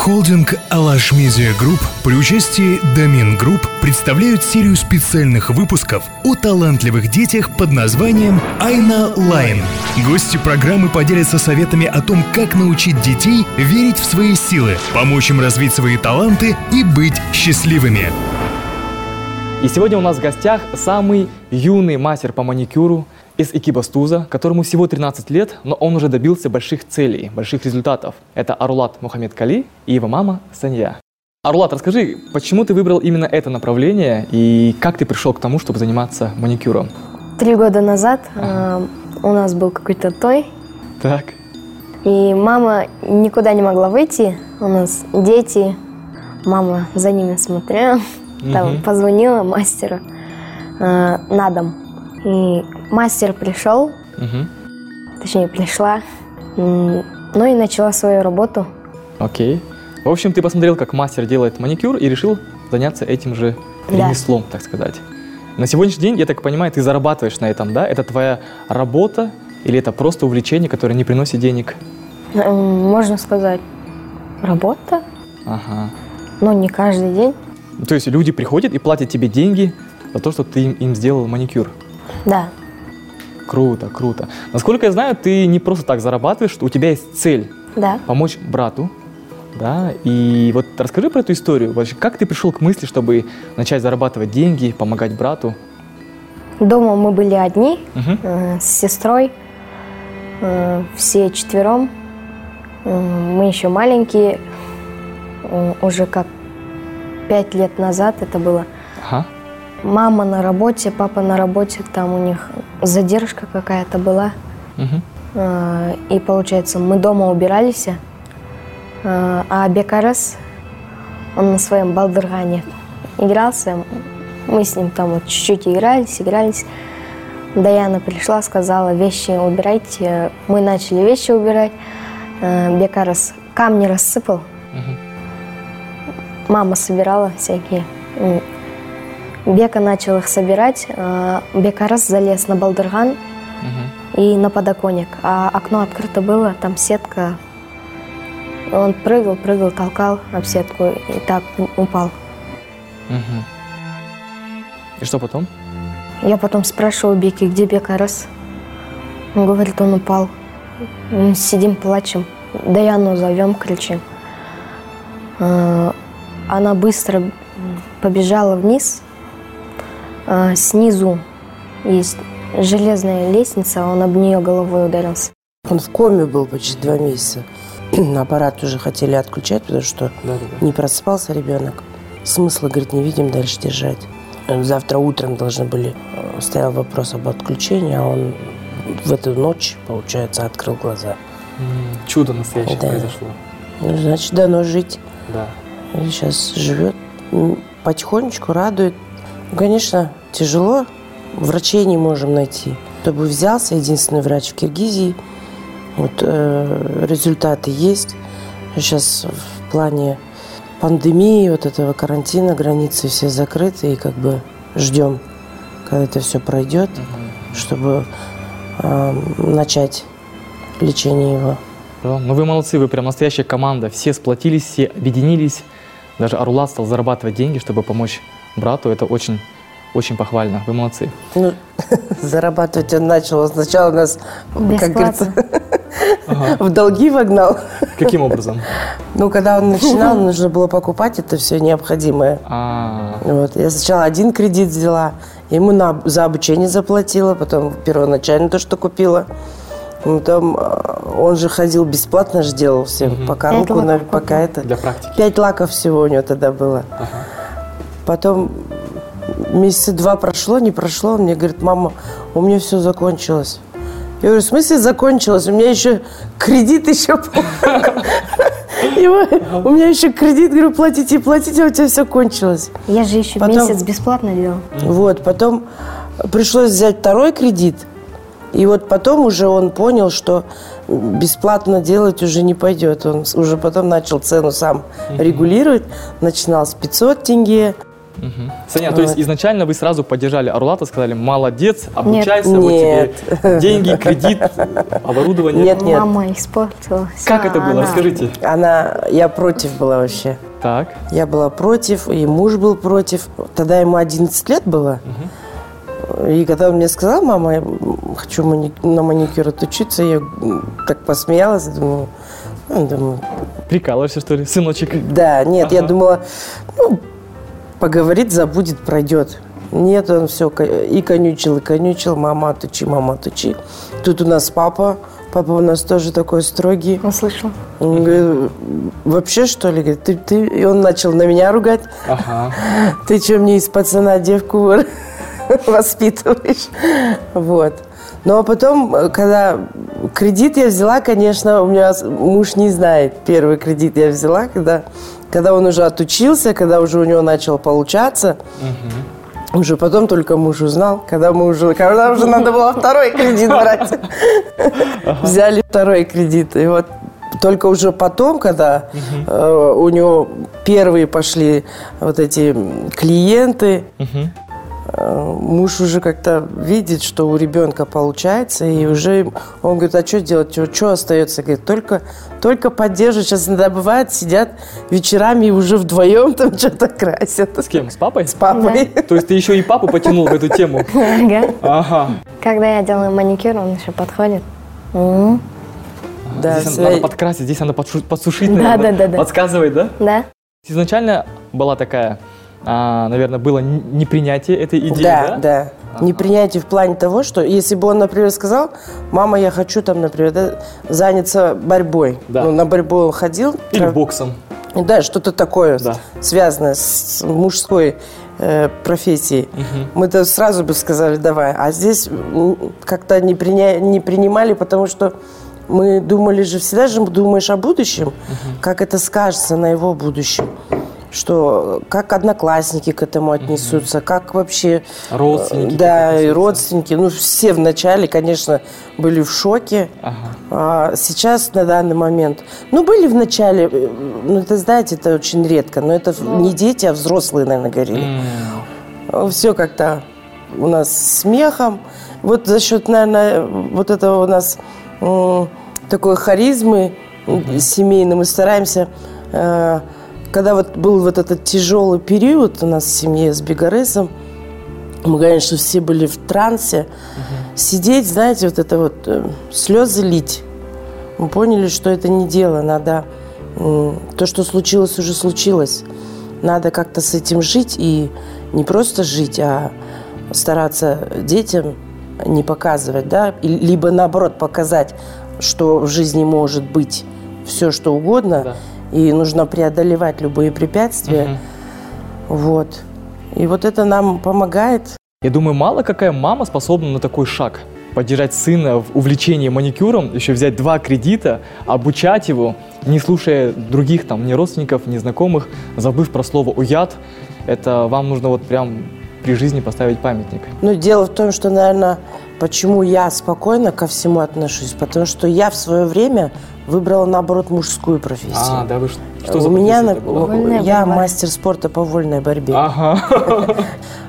Холдинг «Алаш Медиа Групп» при участии Домин Групп представляют серию специальных выпусков о талантливых детях под названием «Aina-LINE». Гости программы поделятся советами о том, как научить детей верить в свои силы, помочь им развить свои таланты и быть счастливыми. И сегодня у нас в гостях самый юный мастер по маникюру из Экибастуза, которому всего 13 лет, но он уже добился больших целей, больших результатов. Это Арулыат Мухаметкали и его мама Сания. Арулат, расскажи, почему ты выбрал именно это направление и как ты пришел к тому, чтобы заниматься маникюром? Три года назад ага. э, у нас был какой-то той. Так. И мама никуда не могла выйти. У нас дети. Мама за ними смотрела. Там угу. позвонила мастеру э, на дом. И мастер пришел, угу. точнее пришла, ну и начала свою работу. Окей. В общем, ты посмотрел, как мастер делает маникюр и решил заняться этим же ремеслом, да. так сказать. На сегодняшний день, я так понимаю, ты зарабатываешь на этом, да? Это твоя работа или это просто увлечение, которое не приносит денег? Можно сказать, работа. Ага. Но не каждый день. То есть люди приходят и платят тебе деньги за то, что ты им, им сделал маникюр? Да. Круто, круто. Насколько я знаю, ты не просто так зарабатываешь, у тебя есть цель. Да. Помочь брату. Да, и вот расскажи про эту историю. Вообще, как ты пришел к мысли, чтобы начать зарабатывать деньги, помогать брату? Дома мы были одни угу. э, с сестрой, э, все четвером. Э, мы еще маленькие, э, уже как пять лет назад это было. Ага. Мама на работе, папа на работе, там у них задержка какая-то была. Угу. И получается, мы дома убирались, а, а Бекарас, он на своем балдыргане игрался. Мы с ним там вот чуть-чуть игрались, игрались. Даяна пришла, сказала, вещи убирайте. Мы начали вещи убирать. А, Бекарас камни рассыпал. Угу. Мама собирала всякие. Бека начал их собирать. А, Бека раз залез на балдырган угу. и на подоконник. А окно открыто было, там сетка. Он прыгал, прыгал, толкал об сетку и так упал. Угу. И что потом? Я потом спрашиваю Беки, где Бека раз? Он говорит, он упал. Мы сидим, плачем. Даяну зовем, кричим. А, она быстро побежала вниз. А, снизу есть железная лестница, он об нее головой ударился. Он в коме был почти два месяца. Аппарат уже хотели отключать, потому что да, да, не просыпался ребенок. Смысла, говорит, не видим дальше держать. Завтра утром должны были, э, стоял вопрос об отключении, а он в эту ночь, получается, открыл глаза. Чудо настоящее да. произошло. Ну, значит, дано жить. Да. Сейчас живет потихонечку, радует. Конечно, тяжело, врачей не можем найти. Чтобы взялся единственный врач в Киргизии, вот э, результаты есть. Сейчас в плане пандемии, вот этого карантина, границы все закрыты, и как бы ждем, когда это все пройдет, чтобы э, начать лечение его. ну вы молодцы, вы прям настоящая команда. Все сплотились, все объединились. Даже Арулат стал зарабатывать деньги, чтобы помочь брату. Это очень, очень похвально. Вы молодцы. Ну, зарабатывать он начал. Сначала нас, Бесплатно. как говорится, ага. в долги вогнал. Каким образом? Ну, когда он начинал, нужно было покупать это все необходимое. А Вот. Я сначала один кредит взяла, ему на, за обучение заплатила, потом первоначально то, что купила. Там а, он же ходил бесплатно, же делал всем, угу. пока руку, на, пока это. Для практики. Пять лаков всего у него тогда было. Ага. Потом месяца два прошло, не прошло, он мне говорит, мама, у меня все закончилось. Я говорю, в смысле закончилось? У меня еще кредит еще... У меня еще кредит, говорю, платите, платите, а у тебя все кончилось. Я же еще месяц бесплатно делал. Вот, потом пришлось взять второй кредит – и вот потом уже он понял, что бесплатно делать уже не пойдет. Он уже потом начал цену сам регулировать. Начинал с 500 тенге, Мгм. Саня, то есть Вот. изначально вы сразу поддержали Арулата, сказали, молодец, обучайся, Нет. вот тебе деньги, кредит, оборудование. Нет, нет. Мама испортила. Как всё, это было? она- Расскажите. Она, я против была вообще. Так. Я была против, и муж был против. Тогда ему 11 лет было. И когда он мне сказал, мама, я хочу мани- на маникюр отучиться, я так посмеялась, думаю, ну, думаю, Прикалываешься, что ли, сыночек? да, нет, я Ага. думала, ну, поговорит, забудет, пройдет. Нет, он все и конючил, и конючил, мама, отучи, мама, отучи. Тут у нас папа, папа у нас тоже такой строгий. Он слышал? Он говорит, вообще что ли? Говорит, ты, ты... И он начал на меня ругать. Ага. Ты что, мне из пацана девку воспитываешь? Вот. Ну, а потом, э, когда кредит я взяла, конечно, у меня муж не знает. Первый кредит я взяла, когда, когда он уже отучился, когда уже у него начал получаться. Уже потом только муж узнал, когда мы уже, когда уже надо было второй кредит брать. Взяли второй кредит. И вот только уже потом, когда э, у него первые пошли вот эти клиенты, муж уже как-то видит, что у ребенка получается, и уже он говорит, а что делать, что остается? Говорит, только, только поддерживать. Сейчас иногда бывает, сидят вечерами и уже вдвоем там что-то красят. С кем? С папой? С папой. То есть ты еще и папу потянул в эту тему? Ага. Ага. Когда я делаю маникюр, он еще подходит. М, Да, здесь надо подкрасить, здесь надо подсушить, Да, наверное. да, да, да. Подсказывает, да? Да? Изначально была такая, а, наверное, было непринятие этой идеи, Да, да? да. Непринятие в плане того, что если бы он, например, сказал, мама, я хочу там, например, да, заняться борьбой. Да. Ну, на борьбу он ходил. Или трав- боксом. Да, что-то такое, Да. связанное с мужской э, профессией. Мы-то сразу бы сказали, давай. А здесь как-то не, приня- не принимали, потому что мы думали же, всегда же думаешь о будущем, как это скажется на его будущем. Что, как одноклассники к этому отнесутся, как вообще... э, Родственники. Да, и родственники. Ну, все вначале, конечно, были в шоке. Ага. А сейчас, на данный момент, ну, были в начале, э, ну, это, знаете, это очень редко, но это не дети, а взрослые, наверное, говорили. М, Все как-то у нас с смехом. Вот за счет, наверное, вот этого у нас такой харизмы м, семейной мы стараемся, э, когда вот был вот этот тяжелый период у нас в семье с Бегаресом, мы, конечно, все были в трансе. Сидеть, знаете, вот это вот э, слезы лить. Мы поняли, что это не дело. Надо то, что случилось, уже случилось. Надо как-то с этим жить и не просто жить, а стараться детям не показывать, да, либо наоборот показать, что в жизни может быть все, что угодно, Да. И нужно преодолевать любые препятствия. Мгм. Вот. И вот это нам помогает. Я думаю, мало какая мама способна на такой шаг. Поддержать сына в увлечении маникюром, еще взять два кредита, обучать его, не слушая других там, ни родственников, ни знакомых, забыв про слово «уят». Это вам нужно вот прям при жизни поставить памятник. Ну, дело в том, что, наверное, почему я спокойно ко всему отношусь, потому что я в свое время выбрала, наоборот, мужскую профессию. А, да вы что, что за У меня на- это была? Вольная я борьба. мастер спорта по вольной борьбе. Ага.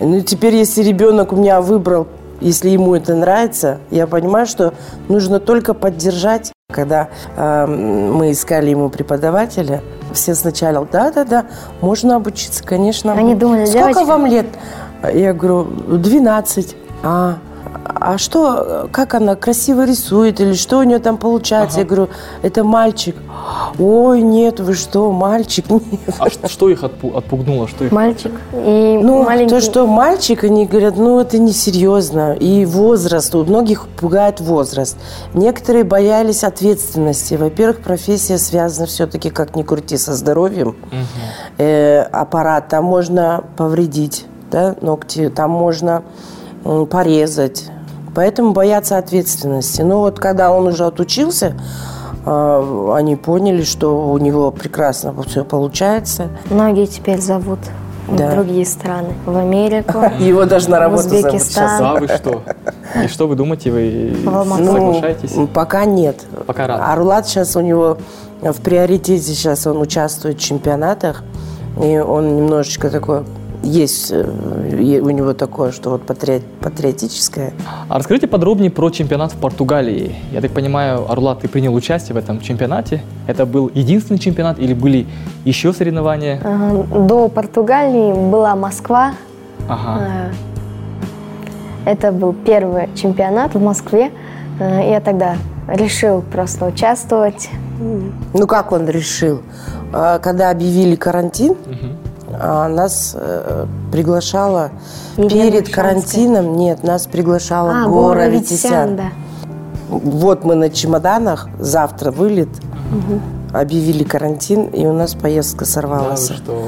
Ну, теперь, если ребенок у меня выбрал, если ему это нравится, я понимаю, что нужно только поддержать. Когда э, мы искали ему преподавателя, все сначала, да-да-да, можно обучиться, конечно. Они думали, Сколько девочка? вам лет? Я говорю, 12. А, а что, как она красиво рисует или что у нее там получается? Я говорю, это мальчик. Ой, нет, вы что, мальчик? Нет. А что, что их отпу- отпугнуло? Что их... Мальчик и Ну, маленький. то, что мальчик, они говорят, ну, это несерьезно. И возраст, у многих пугает возраст. Некоторые боялись ответственности. Во-первых, профессия связана все-таки, как ни крути, со здоровьем. Э, аппарат, там можно повредить да, ногти, там можно порезать. Поэтому боятся ответственности. Но вот когда он уже отучился, э, они поняли, что у него прекрасно все получается. Многие теперь зовут Да. в другие страны. В Америку. Его даже на работу зовут Узбекистан. сейчас. А вы что? И что вы думаете? Вы Алмату. соглашаетесь? Ну, пока нет. Пока рано. Арлат сейчас у него в приоритете, сейчас он участвует в чемпионатах, и он немножечко такой есть э, у него такое, что вот патриот- патриотическое. А расскажите подробнее про чемпионат в Португалии. Я так понимаю, Орлат, ты принял участие в этом чемпионате. Это был единственный чемпионат или были еще соревнования? Ага, До Португалии была Москва. Ага. Э, Это был первый чемпионат в Москве. Э, Я тогда решил просто участвовать. Ну, как он решил? Когда объявили карантин, Мгм. А, нас э, приглашала Елена перед карантином, нет, нас приглашала А, Гора Витисян, да. Вот мы на чемоданах, завтра вылет, объявили карантин, и у нас поездка Да, сорвалась. вы что?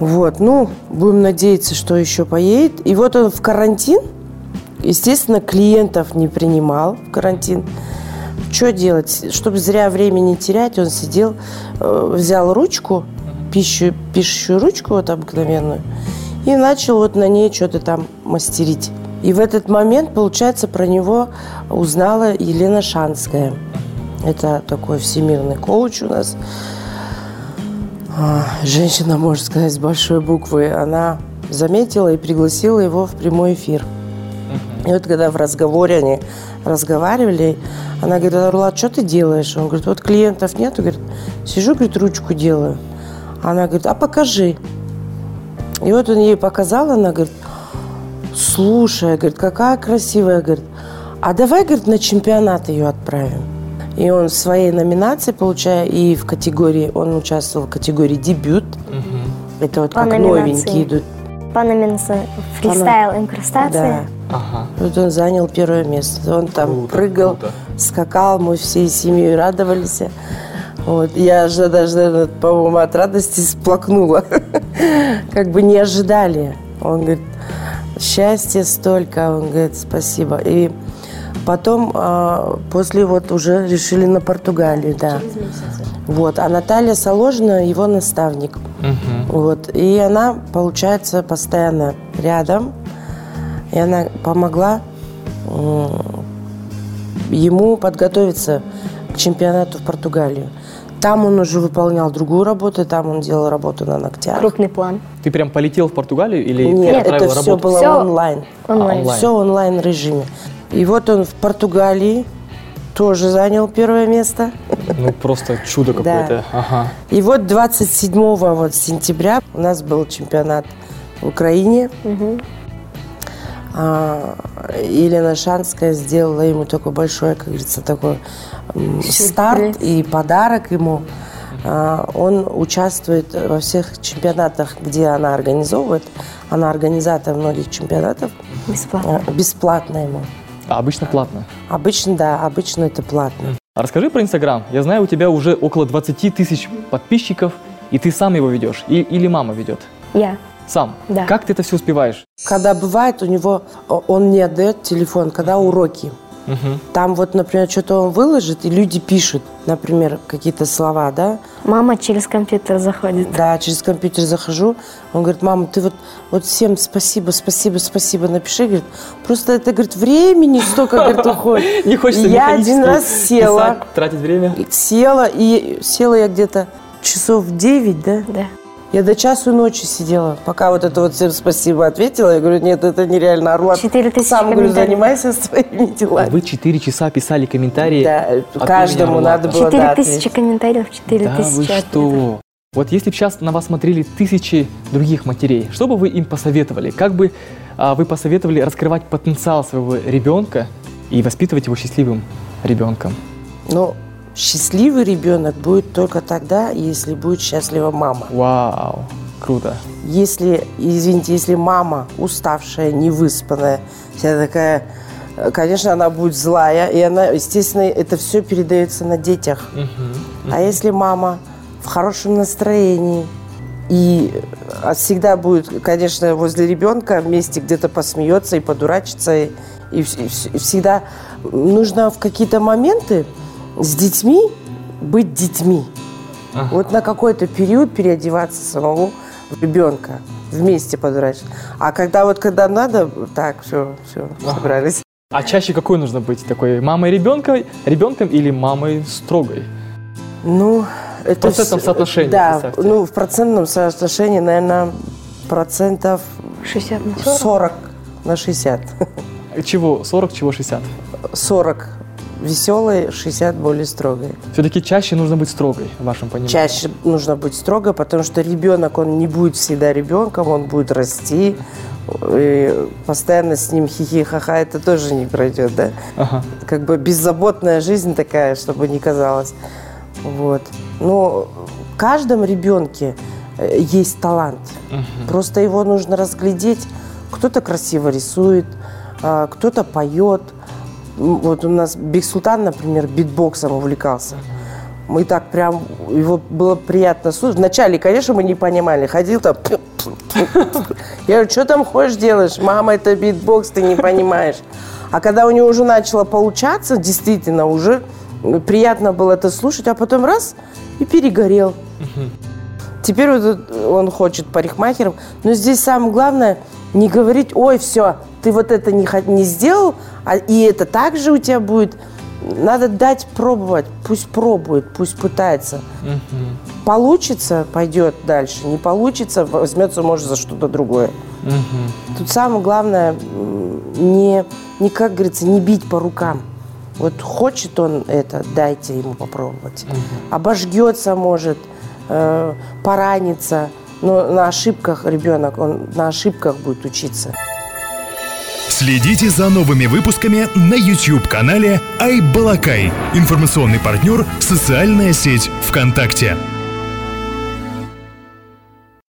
Вот, ну, будем надеяться, что еще поедет. И вот он в карантин, естественно, клиентов не принимал в карантин. Что делать? Чтобы зря время не терять, он сидел, э, взял ручку, пищу, пишущую ручку вот обыкновенную, и начал вот на ней что-то там мастерить. И в этот момент, получается, про него узнала Елена Шанская. Это такой всемирный коуч у нас. А, Женщина, можно сказать, с большой буквы, она заметила и пригласила его в прямой эфир. И вот когда в разговоре они разговаривали, она говорит, Орлат, что ты делаешь? Он говорит, вот клиентов нету, говорит, сижу, говорит, ручку делаю. Она говорит, а покажи. И вот он ей показал, она говорит, слушай, говорит, какая красивая, говорит, а давай, говорит, на чемпионат ее отправим. И он в своей номинации, получая, и в категории, он участвовал в категории дебют. Мгм. Это вот По как номинации. новенькие идут. По номинации фристайл инкрустация. Да. Ага. Вот он занял первое место. Он там Круто, прыгал, круто. скакал, мы всей семьей радовались. Вот. Я же даже, по-моему, от радости сплакнула. Как бы не ожидали. Он говорит, счастья столько. Он говорит, спасибо. И потом, а, после вот уже решили на Португалию, да. Вот. А Наталья Соложина его наставник. Вот. И она, получается, постоянно рядом. И она помогла ему подготовиться к чемпионату в Португалию. Там он уже выполнял другую работу, там он делал работу на ногтях. Крупный план. Ты прям полетел в Португалию или Нет, это все работу? было Всё онлайн. Онлайн. онлайн. Все онлайн режиме. И вот он в Португалии тоже занял первое место. Ну, просто чудо Да. какое-то. Ага. И вот 27 вот сентября у нас был чемпионат в Украине. А, Елена Шанская сделала ему такой большой, как говорится, такой м, старт и подарок ему. А, Он участвует во всех чемпионатах, где она организовывает. Она организатор многих чемпионатов. Бесплатно. А, Бесплатно ему. А обычно платно. Обычно, да, обычно это платно. А расскажи про Инстаграм. Я знаю, у тебя уже около 20 тысяч подписчиков, и ты сам его ведешь, и- или мама ведет? Я. Сам. Да. Как ты это все успеваешь? Когда бывает у него, он не отдает телефон, когда уроки. Мгм. Там вот, например, что-то он выложит, и люди пишут, например, какие-то слова, да? Мама через компьютер заходит. Да, через компьютер захожу, он говорит, мама, ты вот, вот всем спасибо, спасибо, спасибо напиши, говорит, просто это, говорит, времени столько, говорит, уходит. Не хочется Я один раз села, тратить время. села, и села я где-то часов в 9, да? Да. Я до часу ночи сидела, пока вот это вот всем спасибо ответила. Я говорю, нет, это нереально, Орлат. Четыре тысячи Сам, говорю, занимайся своими делами. Вы 4 часа писали комментарии. Да, каждому надо было, да, Четыре тысячи ответить. комментариев, четыре Да вы тысячи ответов. что? Вот если бы сейчас на вас смотрели тысячи других матерей, что бы вы им посоветовали? Как бы а, вы посоветовали раскрывать потенциал своего ребенка и воспитывать его счастливым ребенком? Но счастливый ребенок будет только тогда, если будет счастлива мама. Вау, круто. Если, извините, если мама уставшая, невыспанная, вся такая, э, конечно, она будет злая, и она, естественно, это все передается на детях. А если мама в хорошем настроении и э, всегда будет, конечно, возле ребенка вместе где-то посмеется и подурачится, и, и и всегда нужно в какие-то моменты с детьми быть детьми. Вот на какой-то период переодеваться самому в ребенка, вместе подурачиться. А когда вот когда надо, так, все, все, собрались. А чаще какой нужно быть? Такой мамой ребенка, ребенком или мамой строгой? Ну, это... процентном всё- соотношении, Да, представьте. ну, в процентном соотношении, наверное, процентов 60 на 40. 40 на 60. Чего 40, чего 60? 40 веселой, 60 более строгой. Все-таки чаще нужно быть строгой, в вашем понимании. Чаще нужно быть строго, потому что ребенок, он не будет всегда ребенком, он будет расти. И постоянно с ним хихи-ха-ха, это тоже не пройдет, да? Ага. Как бы беззаботная жизнь такая, чтобы не казалось. Вот. Но в каждом ребенке э, есть талант. Просто его нужно разглядеть. Кто-то красиво рисует, а, кто-то поет. Вот у нас Бексултан, например, битбоксом увлекался. Мы так прям, его было приятно слушать. Вначале, конечно, мы не понимали. Ходил там... Я говорю, что там ходишь делаешь? Мама, это битбокс, ты не понимаешь. А когда у него уже начало получаться, действительно, уже приятно было это слушать, а потом раз и перегорел. Теперь вот он хочет парикмахером. Но здесь самое главное не говорить, ой, все, ты вот это не, не сделал, а, и это также у тебя будет. Надо дать пробовать. Пусть пробует, пусть пытается. Получится, пойдет дальше. Не получится, возьмется, может, за что-то другое. Тут самое главное не, не, как говорится, не бить по рукам. Вот хочет он это, дайте ему попробовать. Обожгется, может, э, поранится. Но на ошибках ребенок, он на ошибках будет учиться. Следите за новыми выпусками на YouTube-канале Айбалакай. Информационный партнер – социальная сеть ВКонтакте.